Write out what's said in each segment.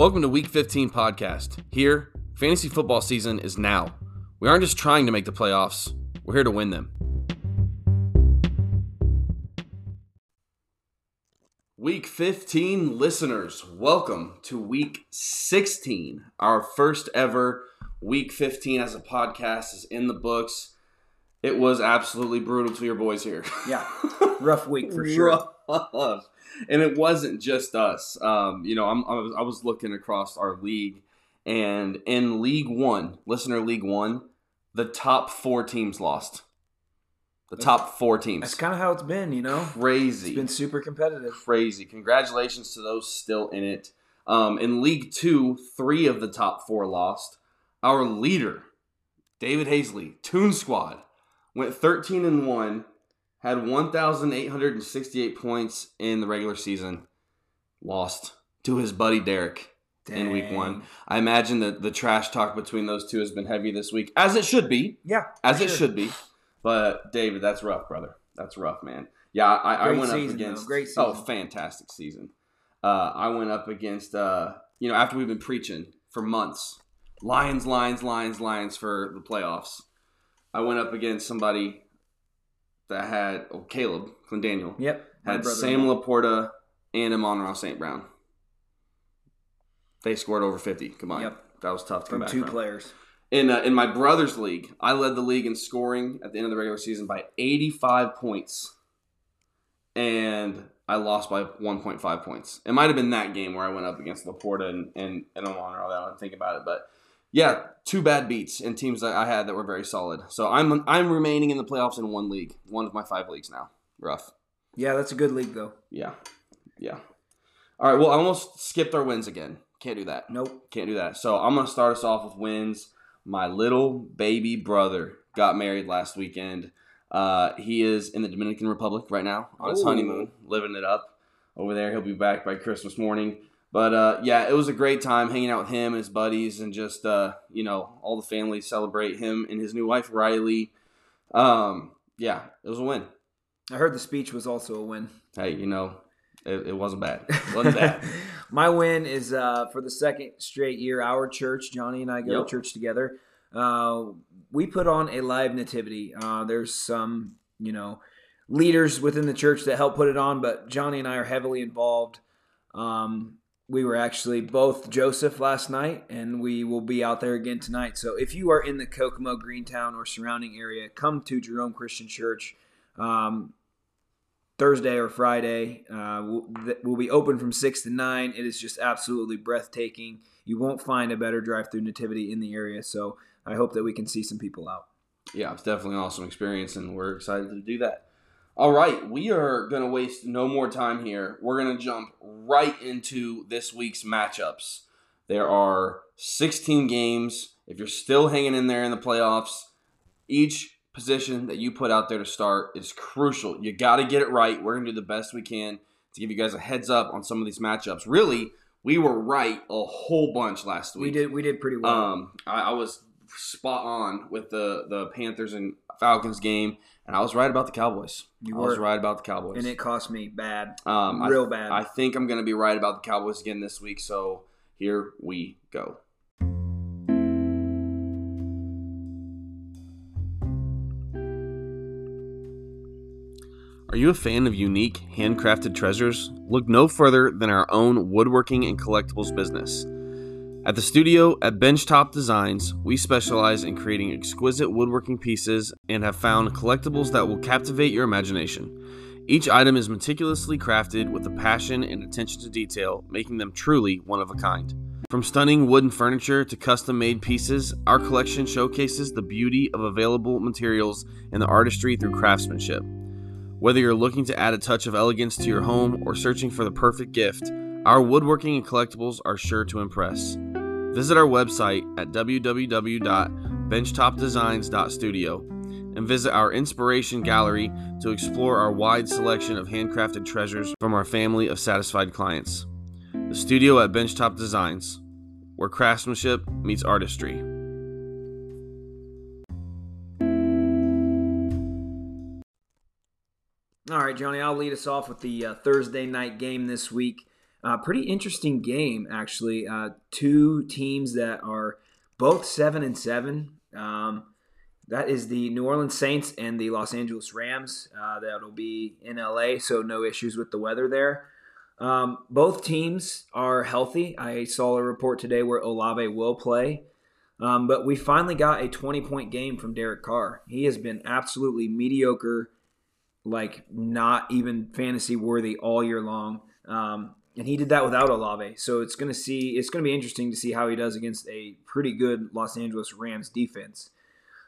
Welcome to Week 15 podcast. Here, fantasy football season is now. We aren't just trying to make the playoffs, we're here to win them. Week 15 listeners, welcome to week 16. Our first ever week 15 as a podcast is in the books. It was absolutely brutal to your boys here. Yeah, rough week for sure. Rough. And it wasn't just us. Um, you know, I'm, I, was, I was looking across our league, and in League One, listener League One, the top four teams lost. The top four teams. That's kind of how it's been, you know. Crazy. It's been super competitive. Crazy. Congratulations to those still in it. Um, in League Two, three of the top four lost. Our leader, David Hazley, Toon Squad, went 13 and 1, had 1,868 points in the regular season, lost to his buddy Derek in week one. I imagine that the trash talk between those two has been heavy this week, as it should be. Yeah, As it sure. should be. But, David, that's rough, brother. That's rough, man. Yeah, I, I went season, up though. against. Great Oh, fantastic season. Uh, I went up against, uh, you know, after we've been preaching for months Lions, Lions, Lions, Lions for the playoffs. I went up against somebody that had, oh, Caleb, Clint Daniel, Yep. had. Sam LaPorta and Amon-Ra St. Brown. They scored over 50 combined. Yep. That was tough to come from back two from. players. In, uh, in my brother's league, I led the league in scoring at the end of the regular season by 85 points. And I lost by 1.5 points. It might have been that game where I went up against LaPorta and, and, and all that. I didn't think about it. But yeah, two bad beats in teams that I had that were very solid. So I'm, I'm remaining in the playoffs in one league, one of my five leagues now. Rough. Yeah, that's a good league though. Yeah. Yeah. All right. Well, I almost skipped our wins again. Can't do that. Nope. Can't do that. So I'm gonna start us off with wins. My little baby brother got married last weekend. Uh, he is in the Dominican Republic right now on his Ooh. honeymoon, living it up over there. He'll be back by Christmas morning. But uh, yeah, it was a great time hanging out with him and his buddies, and just uh, you know all the family celebrate him and his new wife Riley. Um, yeah, it was a win. I heard the speech was also a win. Hey, you know, it, it wasn't bad. It wasn't bad. My win is uh, for the second straight year. Our church, Johnny and I go Yep. to church together. Uh, we put on a live nativity. Uh, there's some, you know, leaders within the church that help put it on, but Johnny and I are heavily involved. Um, we were actually both Joseph last night, and we will be out there again tonight. So if you are in the Kokomo, Greentown, or surrounding area, come to Jerome Christian Church. Um, Thursday or Friday. Uh, we'll, we'll be open from 6 to 9. It is just absolutely breathtaking. You won't find a better drive through nativity in the area. So I hope that we can see some people out. yeah, it's definitely an awesome experience, and we're excited to do that. All right, we are going to waste no more time here. We're going to jump right into this week's matchups. There are 16 games. If you're still hanging in there in the playoffs, each position that you put out there to start is crucial. You got to get it right. We're going to do the best we can to give you guys a heads up on some of these matchups. Really, we were right a whole bunch last week. We did we did pretty well. Um, I, I was spot on with the the Panthers and Falcons game, and I was right about the Cowboys. You I was right about the Cowboys. and it cost me bad. um, real I, bad. I think I'm going to be right about the Cowboys again this week. So here we go. Are you a fan of unique, handcrafted treasures? Look no further than our own woodworking and collectibles business. At the studio at Benchtop Designs, we specialize in creating exquisite woodworking pieces and have found collectibles that will captivate your imagination. Each item is meticulously crafted with a passion and attention to detail, making them truly one of a kind. From stunning wooden furniture to custom made pieces, our collection showcases the beauty of available materials and the artistry through craftsmanship. Whether you're looking to add a touch of elegance to your home or searching for the perfect gift, our woodworking and collectibles are sure to impress. Visit our website at www.benchtopdesigns.studio and visit our inspiration gallery to explore our wide selection of handcrafted treasures from our family of satisfied clients. The studio at Benchtop Designs, where craftsmanship meets artistry. All right, Johnny, I'll lead us off with the uh, Thursday night game this week. Uh, pretty interesting game, actually. Uh, two teams that are both seven and seven. Um, that is the New Orleans Saints and the Los Angeles Rams. Uh, that'll be in LA, so no issues with the weather there. Um, both teams are healthy. I saw a report today where Olave will play. Um, but we finally got a 20 point game from Derek Carr. He has been absolutely mediocre, like not even fantasy worthy all year long. Um, and he did that without Olave. So it's gonna see it's gonna be interesting to see how he does against a pretty good Los Angeles Rams defense.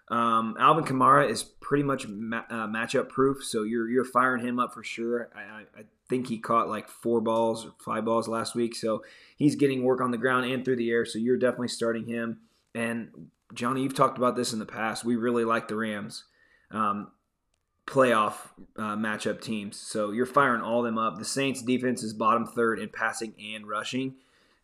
Um, Alvin Kamara is pretty much ma- uh, matchup proof, so you're you're firing him up for sure. I, I, think he caught like four balls or five balls last week, so he's getting work on the ground and through the air. So you're definitely starting him. And Johnny, you've talked about this in the past. We really like the Rams. Um, playoff uh, matchup teams. So you're firing all them up. The Saints defense is bottom third in passing and rushing,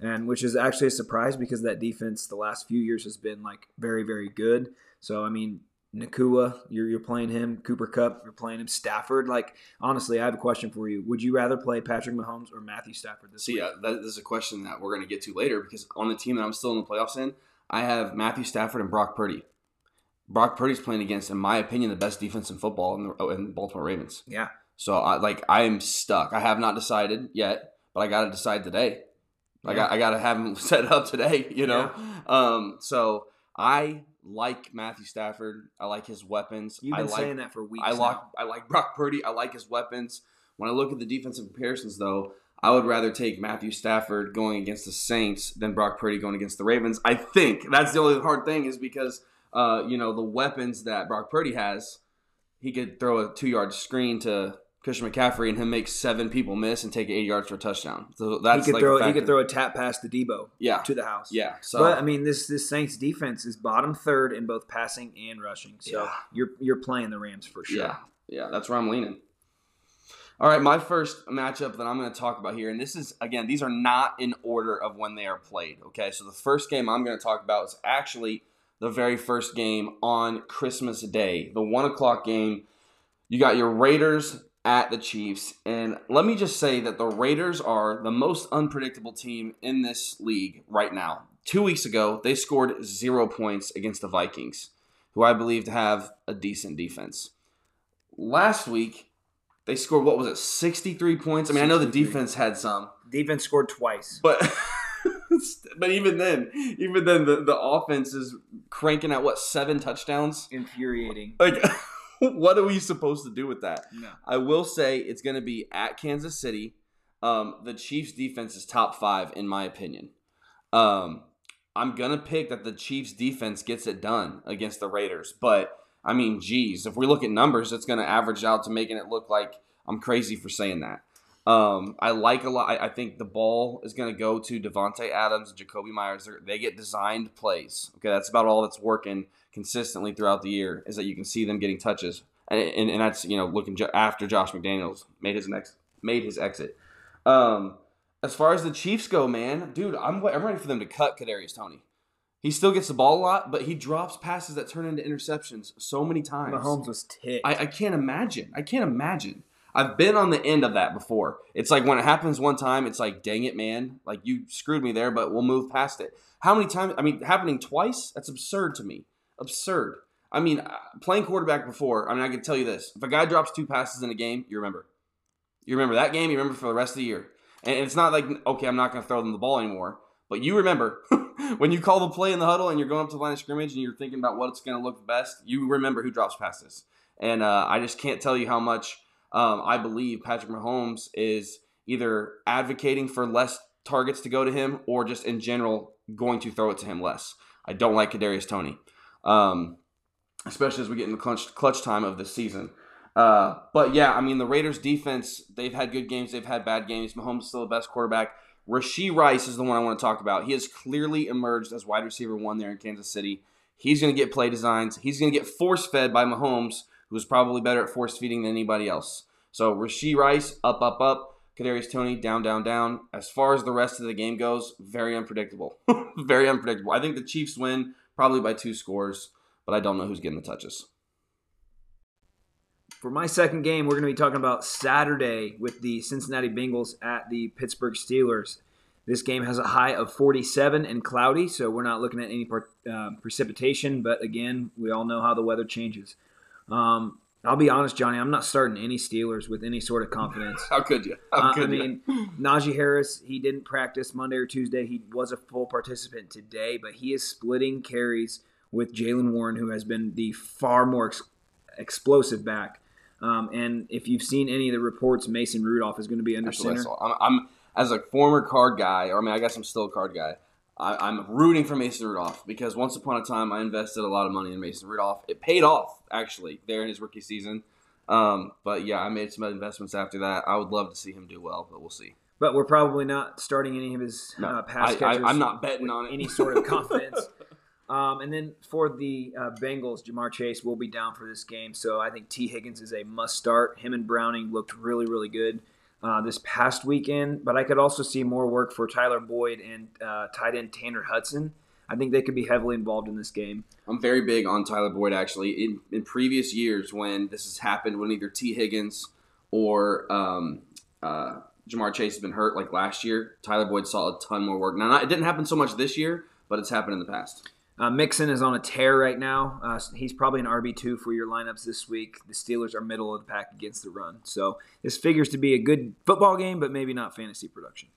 and which is actually a surprise because that defense the last few years has been like very very good. So I mean, Nacua, you're you're playing him. Cooper Kupp, you're playing him. Stafford, like honestly, I have a question for you. Would you rather play Patrick Mahomes or Matthew Stafford this See, week? uh, that is a question that we're going to get to later because on the team that I'm still in the playoffs in, I have Matthew Stafford and Brock Purdy. Brock Purdy's playing against, in my opinion, the best defense in football in the, oh, in Baltimore Ravens. Yeah. So I like I am stuck. I have not decided yet, but I got to decide today. I got I got to have him set up today. You know. Um. So I like Matthew Stafford. I like his weapons. You've been I like, saying that for weeks. I now. like I like Brock Purdy. I like his weapons. When I look at the defensive comparisons, though, I would rather take Matthew Stafford going against the Saints than Brock Purdy going against the Ravens. I think that's the only hard thing is because uh, you know the weapons that Brock Purdy has. He could throw a two-yard screen to Christian McCaffrey and him make seven people miss and take eight yards for a touchdown. So that's he could like throw a he could throw a tap pass to Deebo yeah to the house. yeah. So but I mean, this this Saints defense is bottom third in both passing and rushing. So Yeah. you're you're playing the Rams for sure. Yeah, yeah, that's where I'm leaning. All right, my first matchup that I'm going to talk about here, and this is again, these are not in order of when they are played. Okay, so the first game I'm going to talk about is actually the very first game on Christmas Day, the one o'clock game. You got your Raiders at the Chiefs, and let me just say that the Raiders are the most unpredictable team in this league right now. Two weeks ago, they scored zero points against the Vikings, who I believe to have a decent defense last week they scored what was it 63 points i mean i know the defense had some Defense scored twice. but but even then even then the, the offense is cranking out what seven touchdowns Infuriating. like what are we supposed to do with that No. i will say it's going to be at kansas city um, the chiefs defense is top five in my opinion um, i'm going to pick that the chiefs defense gets it done against the raiders but I mean, geez, if we look at numbers, it's going to average out to making it look like I'm crazy for saying that. Um, I like a lot. I, I think the ball is going to go to Davante Adams and Jakobi Meyers. They're, they get designed plays. Okay, that's about all that's working consistently throughout the year. Is that you can see them getting touches, and, and, and that's you know looking jo- after Josh McDaniels made his next made his exit. Um, as far as the Chiefs go, man, dude, I'm I'm ready for them to cut Kadarius Toney. He still gets the ball a lot, but he drops passes that turn into interceptions so many times. Mahomes was ticked. I, I can't imagine. I can't imagine. I've been on the end of that before. It's like when it happens one time, it's like, dang it, man. Like you screwed me there, but we'll move past it. How many times? I mean, happening twice? That's absurd to me. Absurd. I mean, uh, playing quarterback before, I mean, I can tell you this. If a guy drops two passes in a game, you remember. You remember that game, you remember for the rest of the year. And it's not like, okay, I'm not going to throw them the ball anymore. But you remember when you call the play in the huddle and you're going up to the line of scrimmage and you're thinking about what's going to look best, you remember who drops passes. And uh, I just can't tell you how much um, I believe Patrick Mahomes is either advocating for less targets to go to him or just in general going to throw it to him less. I don't like Kadarius Toney, um, especially as we get in the clutch, clutch time of the season. Uh, but yeah, I mean the Raiders defense, they've had good games, they've had bad games. Mahomes is still the best quarterback. Rasheed Rice is the one I want to talk about. He has clearly emerged as wide receiver one there in Kansas City. He's going to get play designs. He's going to get force fed by Mahomes, who's probably better at force feeding than anybody else. So Rasheed Rice, up, up, up. Kadarius Toney, down, down, down. As far as the rest of the game goes, very unpredictable. very unpredictable. I think the Chiefs win probably by two scores, but I don't know who's getting the touches. For my second game, we're going to be talking about Saturday with the Cincinnati Bengals at the Pittsburgh Steelers. This game has a high of 47 and cloudy, so we're not looking at any uh, precipitation. But again, we all know how the weather changes. Um, I'll be honest, Johnny. I'm not starting any Steelers with any sort of confidence. How could you? How Uh, could I you? mean, Najee Harris, he didn't practice Monday or Tuesday. He was a full participant today, but he is splitting carries with Jaylen Warren, who has been the far more ex- explosive back. Um, and if you've seen any of the reports, Mason Rudolph is going to be under That's center. I'm, I'm as a former card guy, or I mean, I guess I'm still a card guy. I, I'm rooting for Mason Rudolph because once upon a time I invested a lot of money in Mason Rudolph. It paid off actually there in his rookie season. Um, but yeah, I made some investments after that. I would love to see him do well, but we'll see. But we're probably not starting any of his No, uh, pass I, catchers. I, I'm not betting on it. any sort of confidence. Um, and then for the uh, Bengals, Ja'Marr Chase will be down for this game, so I think Tee Higgins is a must start. Him and Browning looked really, really good uh, this past weekend, but I could also see more work for Tyler Boyd and uh, tight end Tanner Hudson. I think they could be heavily involved in this game. I'm very big on Tyler Boyd actually. In in previous years when this has happened, when either Tee Higgins or um, uh, Ja'Marr Chase has been hurt, like last year, Tyler Boyd saw a ton more work. Now, not, it didn't happen so much this year, but it's happened in the past. Uh, Mixon is on a tear right now. Uh, he's probably an RB2 for your lineups this week. The Steelers are middle of the pack against the run. So this figures to be a good football game, but maybe not fantasy production.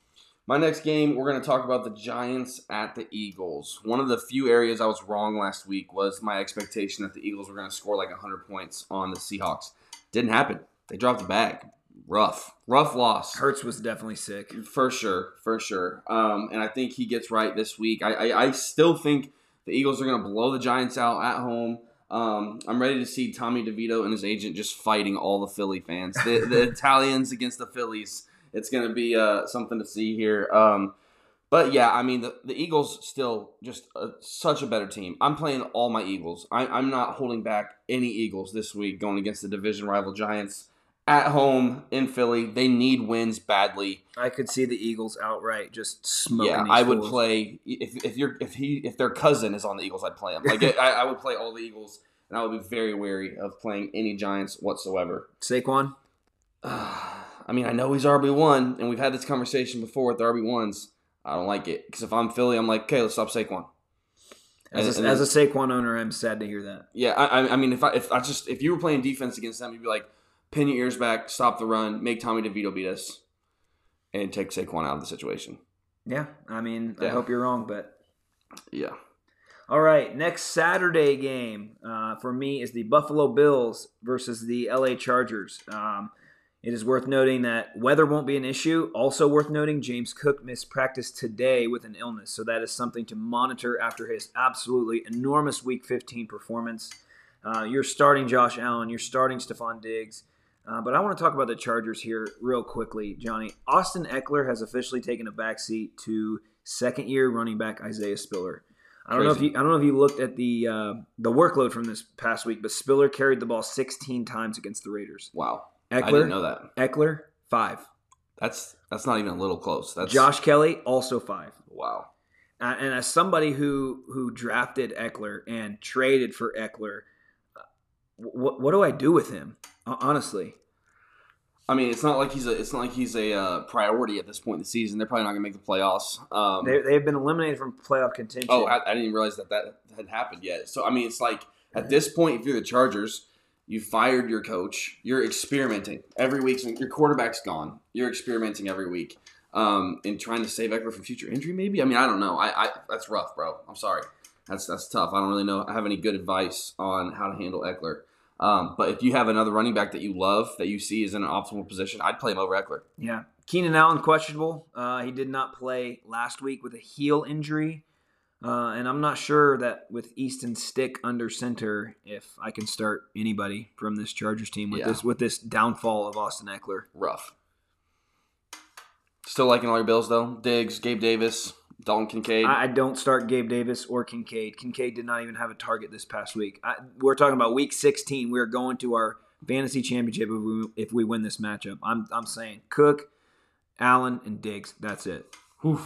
My next game, we're going to talk about the Giants at the Eagles. One of the few areas I was wrong last week was my expectation that the Eagles were going to score like 100 points on the Seahawks. Didn't happen. They dropped the bag. Rough, rough loss. Hurts was definitely sick. For sure, for sure. Um, and I think he gets right this week. I, I, I still think the Eagles are going to blow the Giants out at home. Um, I'm ready to see Tommy DeVito and his agent just fighting all the Philly fans. The, the Italians against the Phillies. It's going to be uh, something to see here. Um, but yeah, I mean, the, the Eagles still just uh, such a better team. I'm playing all my Eagles. I, I'm not holding back any Eagles this week going against the division rival Giants at home in Philly. They need wins badly. I could see the Eagles outright just smoking. Yeah, I would fools. play if if you're if he if their cousin is on the Eagles, I'd play him. Like I, I would play all the Eagles, and I would be very wary of playing any Giants whatsoever. Saquon. I mean, I know he's RB one, and we've had this conversation before with the RB ones. I don't like it because if I'm Philly, I'm like, okay, let's stop Saquon. As a, as a Saquon owner, I'm sad to hear that. Yeah, I, I- I mean, if I if I just if you were playing defense against them, you'd be like, pin your ears back, stop the run, make Tommy DeVito beat us, and take Saquon out of the situation. Yeah, I mean, I hope you're wrong, but Yeah, all right. Next Saturday game uh, for me is the Buffalo Bills versus the LA Chargers. Um, it is worth noting that weather won't be an issue. Also worth noting, James Cook missed practice today with an illness, so that is something to monitor after his absolutely enormous Week 15 performance. Uh, you're starting Josh Allen. You're starting Stefon Diggs. Uh, but I want to talk about the Chargers here real quickly, Johnny. Austin Ekeler has officially taken a backseat to second-year running back Isaiah Spiller. I don't know if you I don't know if you looked at the uh, the workload from this past week, but Spiller carried the ball 16 times against the Raiders. wow, Ekeler, I didn't know that. Ekeler five. That's that's not even a little close. That's Josh Kelley also five. Wow. Uh, and as somebody who who drafted Ekeler and traded for Ekeler, what what do I do with him? Honestly, I mean, it's not like he's a it's not like he's a uh, priority at this point in the season. They're probably not going to make the playoffs. Um, they they've been eliminated from playoff contention. oh, I, I didn't even realize that that had happened yet. So I mean, it's like at this point, if you're the Chargers, you fired your coach. You're experimenting every week. Your quarterback's gone. You're experimenting every week, um, and trying to save Ekeler from future injury. Maybe. I mean, I don't know. I, I that's rough, bro. I'm sorry. That's that's tough. I don't really know. I have any good advice on how to handle Ekeler. Um, but if you have another running back that you love, that you see is in an optimal position, I'd play him over Ekeler. Yeah. Keenan Allen questionable. Uh, he did not play last week with a heel injury. Uh, and I'm not sure that with Easton Stick under center, if I can start anybody from this Chargers team with Yeah. this with this downfall of Austin Ekeler. rough. Still liking all your Bills though. Diggs, Gabe Davis, Dalton Kincaid. I, I don't start Gabe Davis or Kincaid. Kincaid did not even have a target this past week. I, we're talking about Week 16. We're going to our fantasy championship if we, if we win this matchup. I'm I'm saying Cook, Allen, and Diggs. That's it. Whew.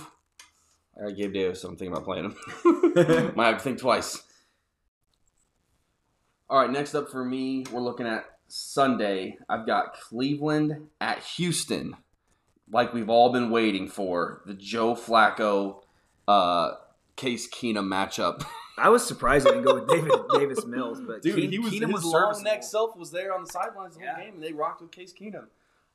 I got Gabe Davis, so I'm thinking about playing him. Might have to think twice. All right, next up for me, we're looking at Sunday, I've got Cleveland at Houston, like we've all been waiting for the Joe Flacco, uh, Case Keenum matchup. I was surprised I didn't go with David Davis Mills, but Dude, Keen- he was Keenum his was long neck self was there on the sidelines the whole game, and they rocked with Case Keenum.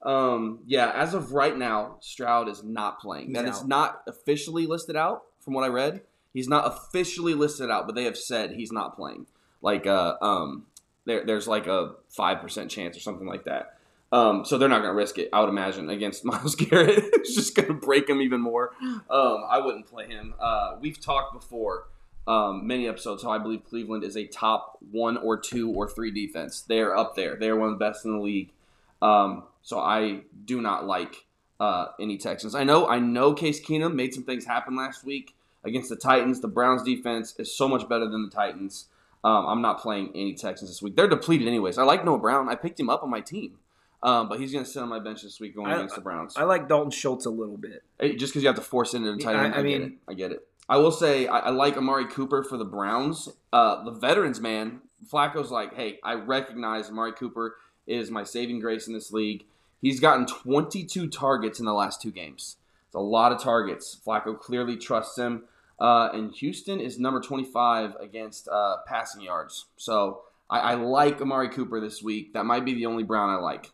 Um, yeah, as of right now, Stroud is not playing. He's That is not officially listed out from what I read. He's not officially listed out, but they have said he's not playing. Like, uh, um, there, there's like a five percent chance or something like that. Um, so they're not going to risk it. I would imagine against Myles Garrett, it's just going to break him even more. Um, I wouldn't play him. Uh, we've talked before, um, many episodes, how I believe Cleveland is a top one or two or three defense. They are up there. They are one of the best in the league. Um, so I do not like uh, any Texans. I know, I know, Case Keenum made some things happen last week against the Titans. The Browns defense is so much better than the Titans. Um, I'm not playing any Texans this week. They're depleted anyways. I like Noah Brown. I picked him up on my team. Um, but he's going to sit on my bench this week going I- against the Browns. I like Dalton Schultz a little bit. Just because you have to force in the tight I- end, I, I get mean- it. I get it. I will say I, I like Amari Cooper for the Browns. Uh, the veterans, man, Flacco's like, hey, I recognize Amari Cooper is my saving grace in this league. He's gotten 22 targets in the last two games. It's a lot of targets. Flacco clearly trusts him. Uh, and Houston is number 25 against uh, passing yards. So I, I like Amari Cooper this week. That might be the only Brown I like.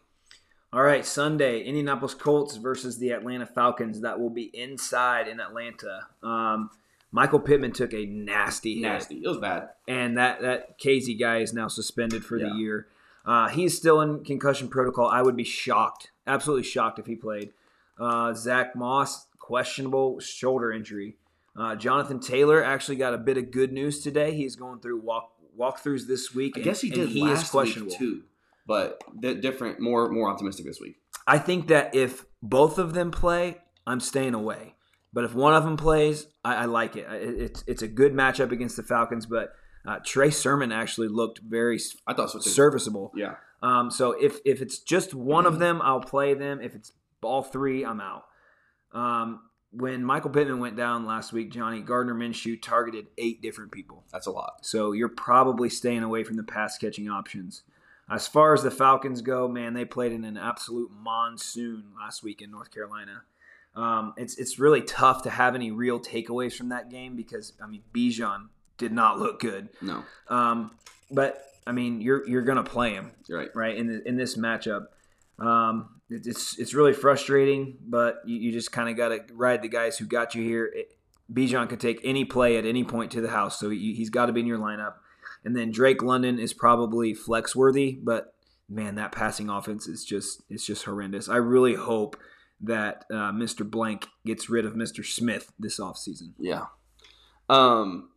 All right, Sunday, Indianapolis Colts versus the Atlanta Falcons. That will be inside in Atlanta. Um, Michael Pittman took a nasty hit. Nasty. It was bad. and that that Kazee guy is now suspended for Yeah. the year. Uh, he's still in concussion protocol. I would be shocked, absolutely shocked if he played. Uh, Zack Moss questionable shoulder injury. Uh, Jonathan Taylor actually got a bit of good news today. He's going through walk walkthroughs this week. I and- guess he did he is questionable. week too, but di- different, more more optimistic this week. I think that if both of them play, I'm staying away. But if one of them plays, I, I like it. I- It's it's a good matchup against the Falcons. But uh, Trey Sermon actually looked very I thought so too. serviceable. yeah, Um, so if if it's just one of them, I'll play them. If it's all three, I'm out. Um, when Michael Pittman went down last week, Johnny Gardner Minshew targeted eight different people. that's a lot. So you're probably staying away from the pass catching options. As far as the Falcons go, man, they played in an absolute monsoon last week in North Carolina. Um, it's it's really tough to have any real takeaways from that game because I mean Bijan did not look good. No, Um, but I mean you're you're gonna play him right. right in the, in this matchup. Um, it, it's it's really frustrating, but you, you just kind of got to ride the guys who got you here. It, Bijan could take any play at any point to the house, so he, he's got to be in your lineup. And then Drake London is probably flex worthy, but man, that passing offense is just it's just horrendous. I really hope that uh, Mr. Blank gets rid of Mr. Smith this offseason. Yeah. Um,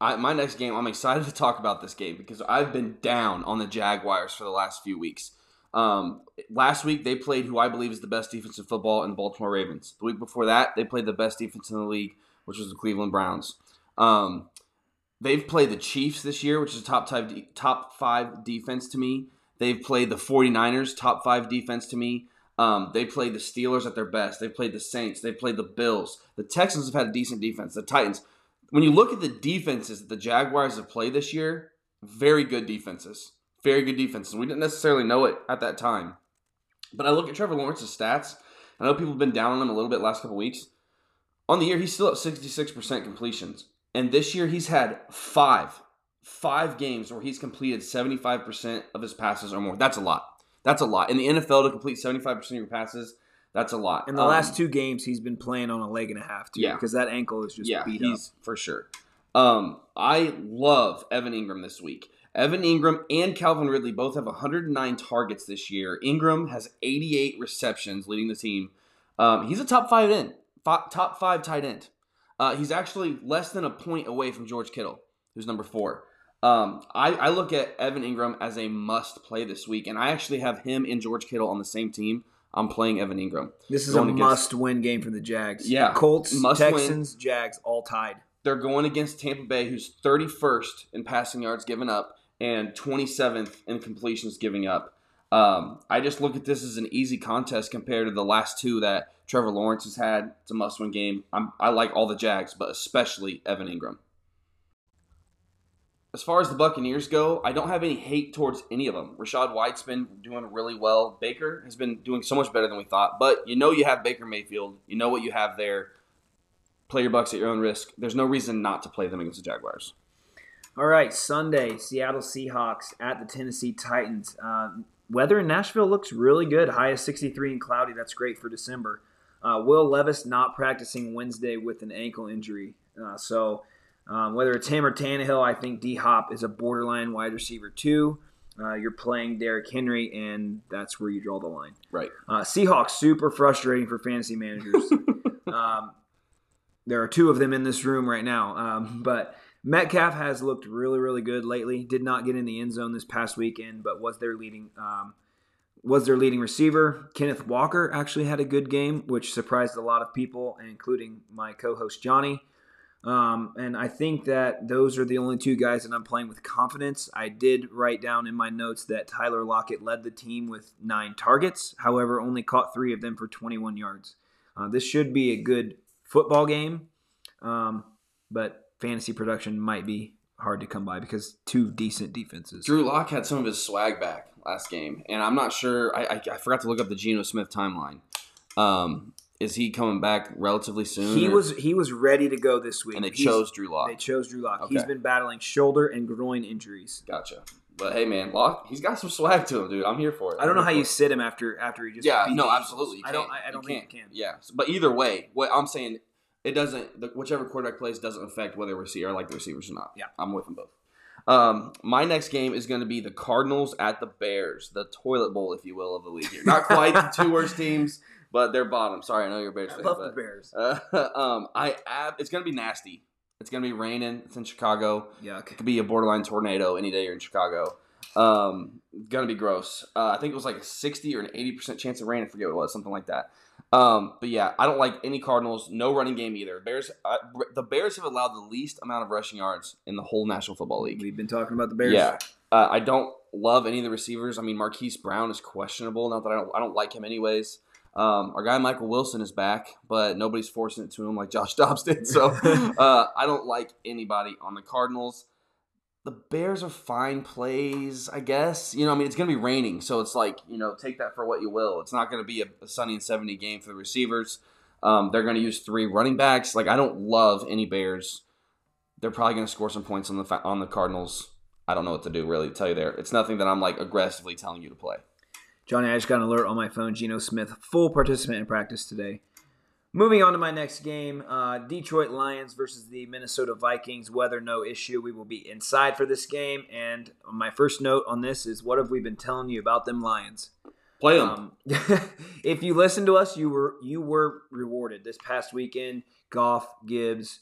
I, my next game, I'm excited to talk about this game because I've been down on the Jaguars for the last few weeks. Um, last week they played who I believe is the best defense in football in the Baltimore Ravens. The week before that, they played the best defense in the league, which was the Cleveland Browns. Um, they've played the Chiefs this year, which is a top five, top five defense to me. They've played the 49ers, top five defense to me. Um, they played the Steelers at their best. They played the Saints. They played the Bills. The Texans have had a decent defense. The Titans. When you look at the defenses that the Jaguars have played this year, very good defenses. Very good defenses. We didn't necessarily know it at that time. But I look at Trevor Lawrence's stats. I know people have been down on him a little bit last couple weeks. On the year, he's still at 66% completions. And this year, he's had five, five games where he's completed 75% of his passes or more. That's a lot. That's a lot. In the NFL, to complete 75% of your passes, that's a lot. In the Um, last two games, he's been playing on a leg and a half too, Yeah. because that ankle is just yeah, beat up. for sure. Um, I love Evan Engram this week. Evan Engram and Calvin Ridley both have 109 targets this year. Engram has 88 receptions, leading the team. Um, he's a top five end, top five tight end. Uh, he's actually less than a point away from George Kittle, who's number four. Um, I, I look at Evan Engram as a must play this week, and I actually have him and George Kittle on the same team. I'm playing Evan Engram. This is a Going against- must-win game for the Jags. Yeah, Colts, must win. Texans, Jags, all tied. they're going against Tampa Bay, who's 31st in passing yards given up and 27th in completions giving up. Um, I just look at this as an easy contest compared to the last two that Trevor Lawrence has had. It's a must-win game. I'm, I like all the Jags, but especially Evan Engram. as far as the Buccaneers go, I don't have any hate towards any of them. Rachaad White's been doing really well. Baker has been doing so much better than we thought. But you know you have Baker Mayfield. You know what you have there. Play your bucks at your own risk. There's no reason not to play them against the Jaguars. All right, Sunday, Seattle Seahawks at the Tennessee Titans. Uh, weather in Nashville looks really good. High of 63 and cloudy. That's great for December. Uh, Will Levis not practicing Wednesday with an ankle injury. Uh, so um, whether it's him or Tannehill, I think D Hop is a borderline wide receiver too. Uh, you're playing Derrick Henry, and that's where you draw the line. Right. Uh, Seahawks super frustrating for fantasy managers. um, there are two of them in this room right now, um, but Metcalf has looked really, really good lately. Did not get in the end zone this past weekend, but was their leading um, was their leading receiver. Kenneth Walker actually had a good game, which surprised a lot of people, including my co-host Johnny. Um, and I think that those are the only two guys that I'm playing with confidence. I did write down in my notes that Tyler Lockett led the team with nine targets, however, only caught three of them for 21 yards. Uh, this should be a good football game, um, but fantasy production might be hard to come by because two decent defenses. Drew Lock had some of his swag back last game, and I'm not sure. I, I, I forgot to look up the Geno Smith timeline. Um, is he coming back relatively soon? He or- was he was ready to go this week. and they He's- chose Drew Lock. They chose Drew Lock. Okay. He's been battling shoulder and groin injuries. Gotcha. But hey, man, Lock, he's got some swag to him, dude. I'm here for it. I don't know how you for sit him after after he just Yeah, no, absolutely. You I don't. I, I don't you think can't. you can. Yeah, but either way, what I'm saying, it doesn't. The, whichever quarterback plays doesn't affect whether receiver I like the receivers or not. Yeah. I'm with them both. Um, my next game is going to be the Cardinals at the Bears, the toilet bowl, if you will, of the league here. Not quite the two worst teams, but they're bottom. Sorry, I know you're Bears I fan. love but, the Bears. Uh, um, I ab- it's gonna be nasty. It's gonna be raining. It's in Chicago. Yuck. It could be a borderline tornado any day you're in Chicago. Um, gonna be gross. Uh, I think it was like a sixty or an eighty percent chance of rain. I forget what it was, something like that. Um, but yeah, I don't like any Cardinals. No running game either. Bears. Uh, the Bears have allowed the least amount of rushing yards in the whole National Football League. We've been talking about the Bears. Yeah. Uh, I don't love any of the receivers. I mean, Marquise Brown is questionable. Not that I don't, I don't like him anyways. Um, our guy Michael Wilson is back, but nobody's forcing it to him like Josh Dobbs did. So uh, I don't like anybody on the Cardinals. The Bears are fine plays, I guess. You know, I mean, it's going to be raining, so it's like, you know, take that for what you will. It's not going to be a, a sunny and 70 game for the receivers. Um, they're going to use three running backs. Like, I don't love any Bears. They're probably going to score some points on the on the Cardinals. I don't know what to do really to tell you there. It's nothing that I'm like aggressively telling you to play. Johnny, I just got an alert on my phone. Geno Smith, full participant in practice today. Moving on to my next game uh, Detroit Lions versus the Minnesota Vikings. Weather, no issue. We will be inside for this game. And my first note on this is what have we been telling you about them Lions? Play them. Um, if you listen to us, you were you were rewarded this past weekend. Goff, Gibbs,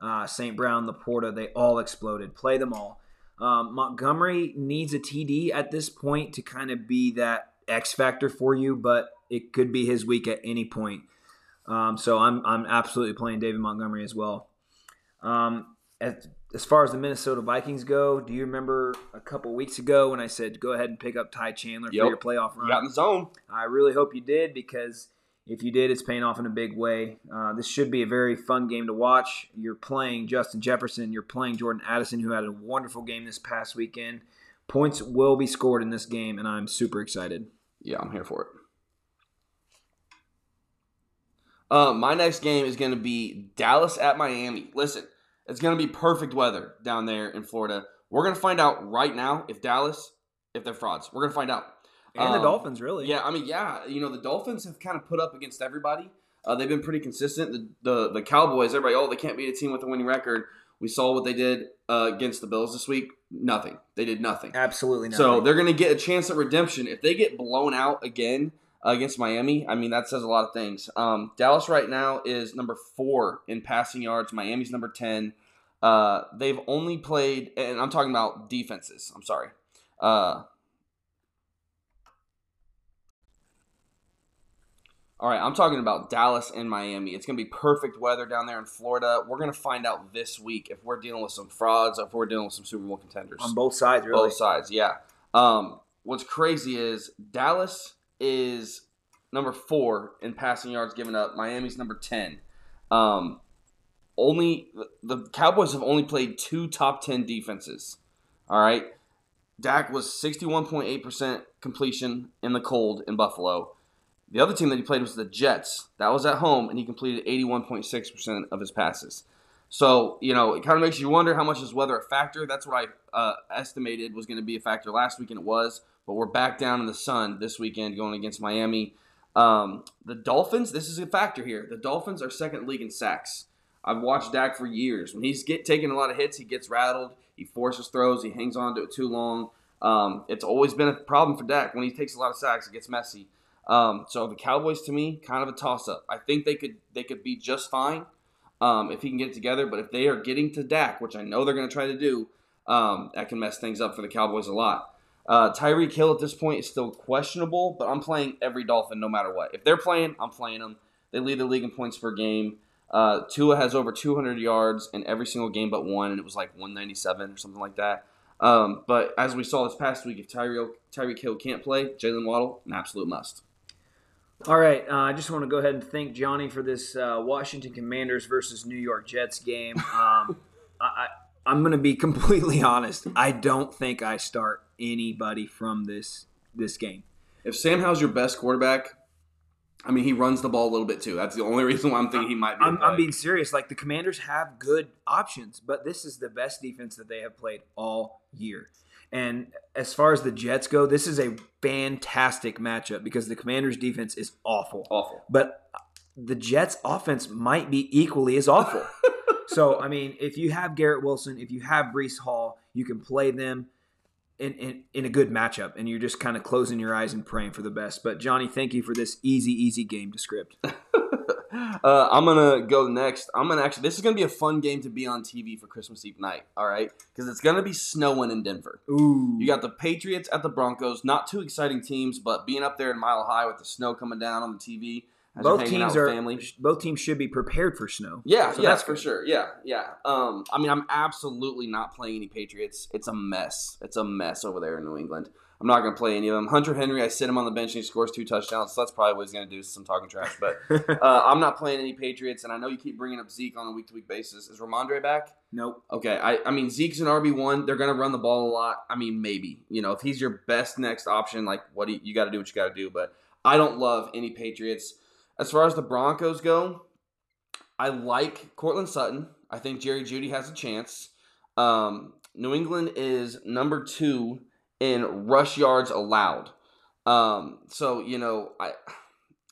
uh, St. Brown, LaPorta, they all exploded. Play them all. Um, Montgomery needs a TD at this point to kind of be that X factor for you, but it could be his week at any point. Um, so I'm I'm absolutely playing David Montgomery as well. Um, as, as far as the Minnesota Vikings go, do you remember a couple weeks ago when I said go ahead and pick up Ty Chandler Yep. for your playoff run? you got in the zone. I really hope you did because if you did, it's paying off in a big way. Uh, this should be a very fun game to watch. You're playing Justin Jefferson, you're playing Jordan Addison, who had a wonderful game this past weekend. Points will be scored in this game, and I'm super excited. Yeah, I'm here for it. Uh, my next game is going to be Dallas at Miami. Listen, it's going to be perfect weather down there in Florida. We're going to find out right now if Dallas, if they're frauds. We're going to find out. And the Um, Dolphins, really. Yeah, I mean, yeah, you know, the Dolphins have kind of put up against everybody. Uh, they've been pretty consistent. The, the the Cowboys, everybody, oh, they can't beat a team with a winning record. We saw what they did uh, against the Bills this week. Nothing. They did nothing. Absolutely not. So they're going to get a chance at redemption. If they get blown out again against Miami, I mean, that says a lot of things. Um, Dallas right now is number four in passing yards. Miami's number 10. Uh, they've only played, and I'm talking about defenses. I'm sorry. Uh, all right, I'm talking about Dallas and Miami. It's going to be perfect weather down there in Florida. We're going to find out this week if we're dealing with some frauds, or if we're dealing with some Super Bowl contenders. on both sides, really. Both sides, yeah. Um, what's crazy is Dallas is number four in passing yards given up. Miami's number ten. Um, only the Cowboys have only played two top ten defenses All right. Dak was 61.8% completion in the cold in Buffalo. The other team that he played was the Jets. That was at home, and he completed 81.6% of his passes. So, you know, it kind of makes you wonder how much is weather a factor. That's what I uh, estimated was going to be a factor last week, and it was. But we're back down in the sun this weekend going against Miami. Um, the Dolphins, this is a factor here. The Dolphins are second league in sacks. I've watched Dak for years. When he's get, taking a lot of hits, he gets rattled. He forces throws. He hangs on to it too long. Um, it's always been a problem for Dak. When he takes a lot of sacks, it gets messy. Um, so the Cowboys, to me, kind of a toss-up. I think they could they could be just fine um, if he can get it together. But if they are getting to Dak, which I know they're going to try to do, um, that can mess things up for the Cowboys a lot. Uh, Tyreek Hill at this point is still questionable, but I'm playing every Dolphin no matter what. If they're playing, I'm playing them. They lead the league in points per game. Uh, Tua has over 200 yards in every single game but one, and it was like 197 or something like that. Um, but as we saw this past week, if Tyreek Tyreek Hill can't play, Jaylen Waddle, an absolute must. All right, uh, I just want to go ahead and thank Johnny for this uh, Washington Commanders versus New York Jets game. Um, I, I, am going to be completely honest. I don't think I start anybody from this this game. If Sam Howell's your best quarterback, I mean, he runs the ball a little bit too. That's the only reason why I'm thinking he might be. I'm, I'm, being serious. Like the Commanders have good options, but this is the best defense that they have played all year. And as far as the Jets go, this is a fantastic matchup because the Commanders' defense is awful. Awful. But the Jets' offense might be equally as awful. so, I mean, if you have Garrett Wilson, if you have Breece Hall, you can play them in, in, in a good matchup, and you're just kind of closing your eyes and praying for the best. But Johnny, thank you for this easy, easy game to script. uh, I'm gonna go next. I'm gonna actually. This is gonna be a fun game to be on TV for Christmas Eve night. All right, because it's gonna be snowing in Denver. Ooh. You got the Patriots at the Broncos. Not two exciting teams, but being up there in Mile High with the snow coming down on the TV both teams are family. both teams should be prepared for snow. Yeah, so yes, for sure. Yeah, yeah. Um, I mean, I'm absolutely not playing any Patriots. It's a mess. It's a mess over there in New England. I'm not going to play any of them. Hunter Henry, I sit him on the bench and he scores two touchdowns. So that's probably what he's going to do. Some talking trash, but uh, I'm not playing any Patriots. And I know you keep bringing up Zeke on a week to week basis. Is Rhamondre back? Nope. Okay. I, I mean, Zeke's an RB one. They're going to run the ball a lot. I mean, maybe you know if he's your best next option, like what do you, you got to do what you got to do. But I don't love any Patriots. As far as the Broncos go, I like Courtland Sutton. I think Jerry Jeudy has a chance. Um, New England is number two in rush yards allowed. Um, so you know, I,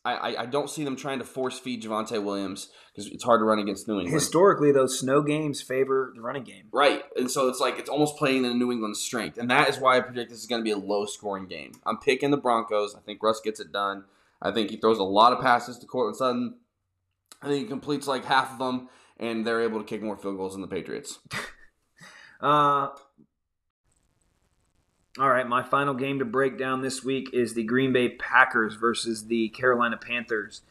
I I don't see them trying to force feed Javonte Williams because it's hard to run against New England. Historically, those snow games favor the running game, right? And so it's like it's almost playing in New England's strength, and that is why I predict this is going to be a low scoring game. I'm picking the Broncos. I think Russ gets it done. I think he throws a lot of passes to Courtland Sutton. I think he completes like half of them, and they're able to kick more field goals than the Patriots. uh, all right, my final game to break down this week is the Green Bay Packers versus the Carolina Panthers.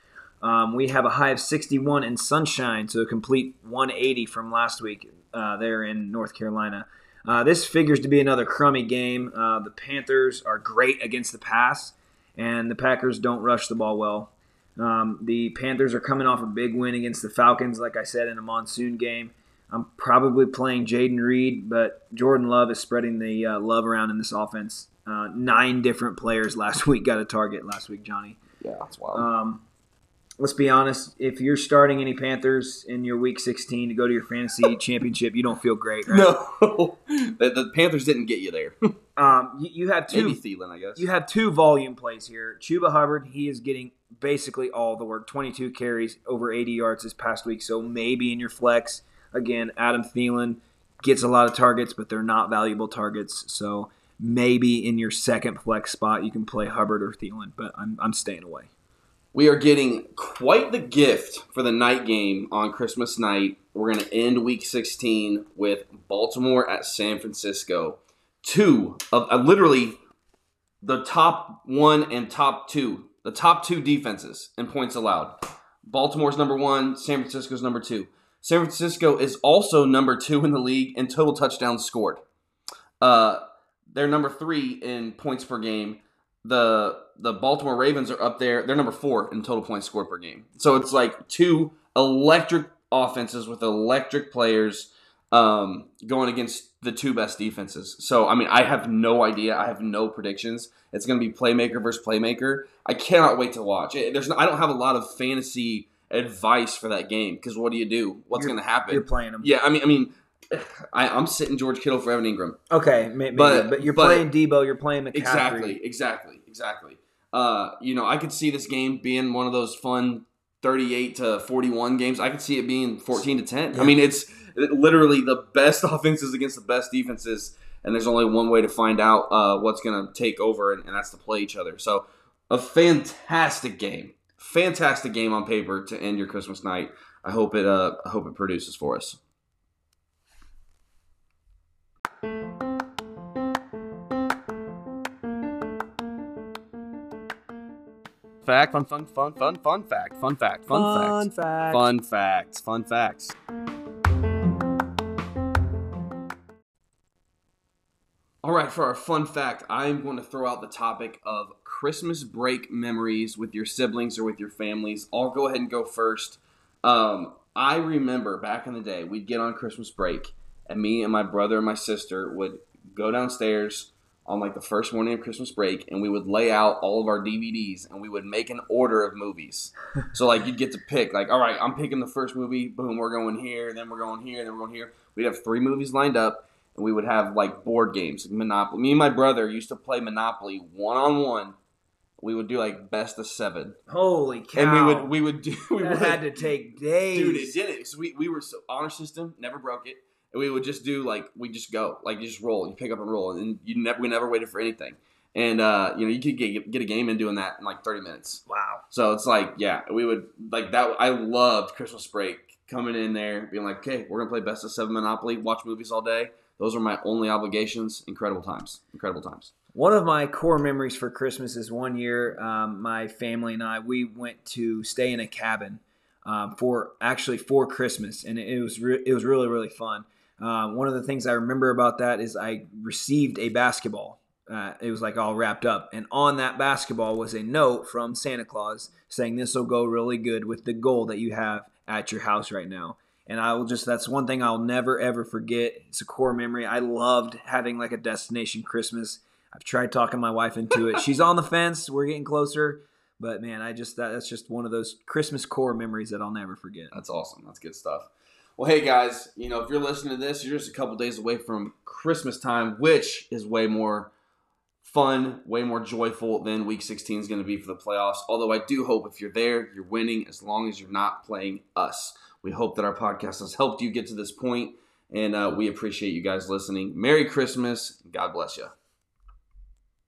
Um, we have a high of 61 in sunshine, so a complete 180 from last week uh, there in North Carolina. Uh, this figures to be another crummy game. Uh, the Panthers are great against the pass and the Packers don't rush the ball well. Um, the Panthers are coming off a big win against the Falcons, like I said, in a monsoon game. I'm probably playing Jayden Reed, but Jordan Love is spreading the uh, love around in this offense. Uh, nine different players last week got a target last week, Johnny. Yeah, that's wild. Um, let's be honest. If you're starting any Panthers in your Week 16 to go to your fantasy championship, you don't feel great. Right? No, the, the, Panthers didn't get you there. um, you, you, have two. Maybe Thielen, I guess. You have two volume plays here. Chuba Hubbard, he is getting basically all the work. 22 carries, over 80 yards this past week. So maybe in your flex, again, Adam Thielen gets a lot of targets, but they're not valuable targets. So maybe in your second flex spot, you can play Hubbard or Thielen, but I'm, I'm staying away we are getting quite the gift for the night game on Christmas night. We're going to end week 16 with Baltimore at San Francisco. Two of uh, literally the top one and top two, the top two defenses in points allowed. Baltimore's number one, San Francisco's number two. San Francisco is also number two in the league in total touchdowns scored. Uh, they're number three in points per game the the Baltimore Ravens are up there. They're number four in total points scored per game. So it's like two electric offenses with electric players um, going against the two best defenses. So I mean, I have no idea. I have no predictions. It's going to be playmaker versus playmaker. I cannot wait to watch. There's no, I don't have a lot of fantasy advice for that game because what do you do? What's going to happen? You're playing them. Yeah, I mean, I mean, I, am sitting George Kittle for Evan Engram. Okay, maybe, but, but you're but, playing Deebo, You're playing McCaffrey. Exactly, exactly, exactly. Uh, you know, I could see this game being one of those fun 38 to 41 games. I could see it being 14 to 10. Yeah. I mean, it's literally the best offenses against the best defenses, and there's only one way to find out uh, what's going to take over, and, and that's to play each other. So, a fantastic game, fantastic game on paper to end your Christmas night. I hope it. Uh, I hope it produces for us. Fact, fun, fun, fun, fun, fun fact, fun fact, fun, fun fact, fact, fun facts, fun facts. All right, for our fun fact, I'm going to throw out the topic of Christmas break memories with your siblings or with your families. I'll go ahead and go first. Um, I remember back in the day, we'd get on Christmas break, and me and my brother and my sister would go downstairs on like the first morning of Christmas break, and we would lay out all of our DVDs, and we would make an order of movies. so like you'd get to pick, like, all right, I'm picking the first movie. Boom, we're going here, then we're going here, then we're going here. We'd have three movies lined up, and we would have like board games, like Monopoly. Me and my brother used to play Monopoly one on one. We would do like best of seven. Holy cow! And we would we would do. We would, had to take days, dude. It didn't. So we, we were so honor system never broke it and we would just do like we just go like you just roll you pick up and roll and you never we never waited for anything. And uh, you know you could get get a game in doing that in like 30 minutes. Wow. So it's like yeah we would like that i loved christmas break coming in there being like okay we're gonna play best of seven monopoly watch movies all day. Those are my only obligations. Incredible times. Incredible times. One of my core memories for christmas is one year um, my family and i we went to stay in a cabin um, for actually for christmas. And it, was re- it was really really fun uh, one of the things I remember about that is I received a basketball. Uh, it was like all wrapped up. And on that basketball was a note from Santa Claus saying, This will go really good with the goal that you have at your house right now. And I will just, that's one thing I'll never ever forget. It's a core memory. I loved having like a destination Christmas. I've tried talking my wife into it. She's on the fence. We're getting closer. But man, I just, that, that's just one of those Christmas core memories that I'll never forget. That's awesome. That's good stuff. Well, hey guys, you know, if you're listening to this, you're just a couple days away from Christmas time, which is way more fun, way more joyful than week 16 is going to be for the playoffs. Although I do hope if you're there, you're winning as long as you're not playing us. We hope that our podcast has helped you get to this point, and uh, we appreciate you guys listening. Merry Christmas. God bless you.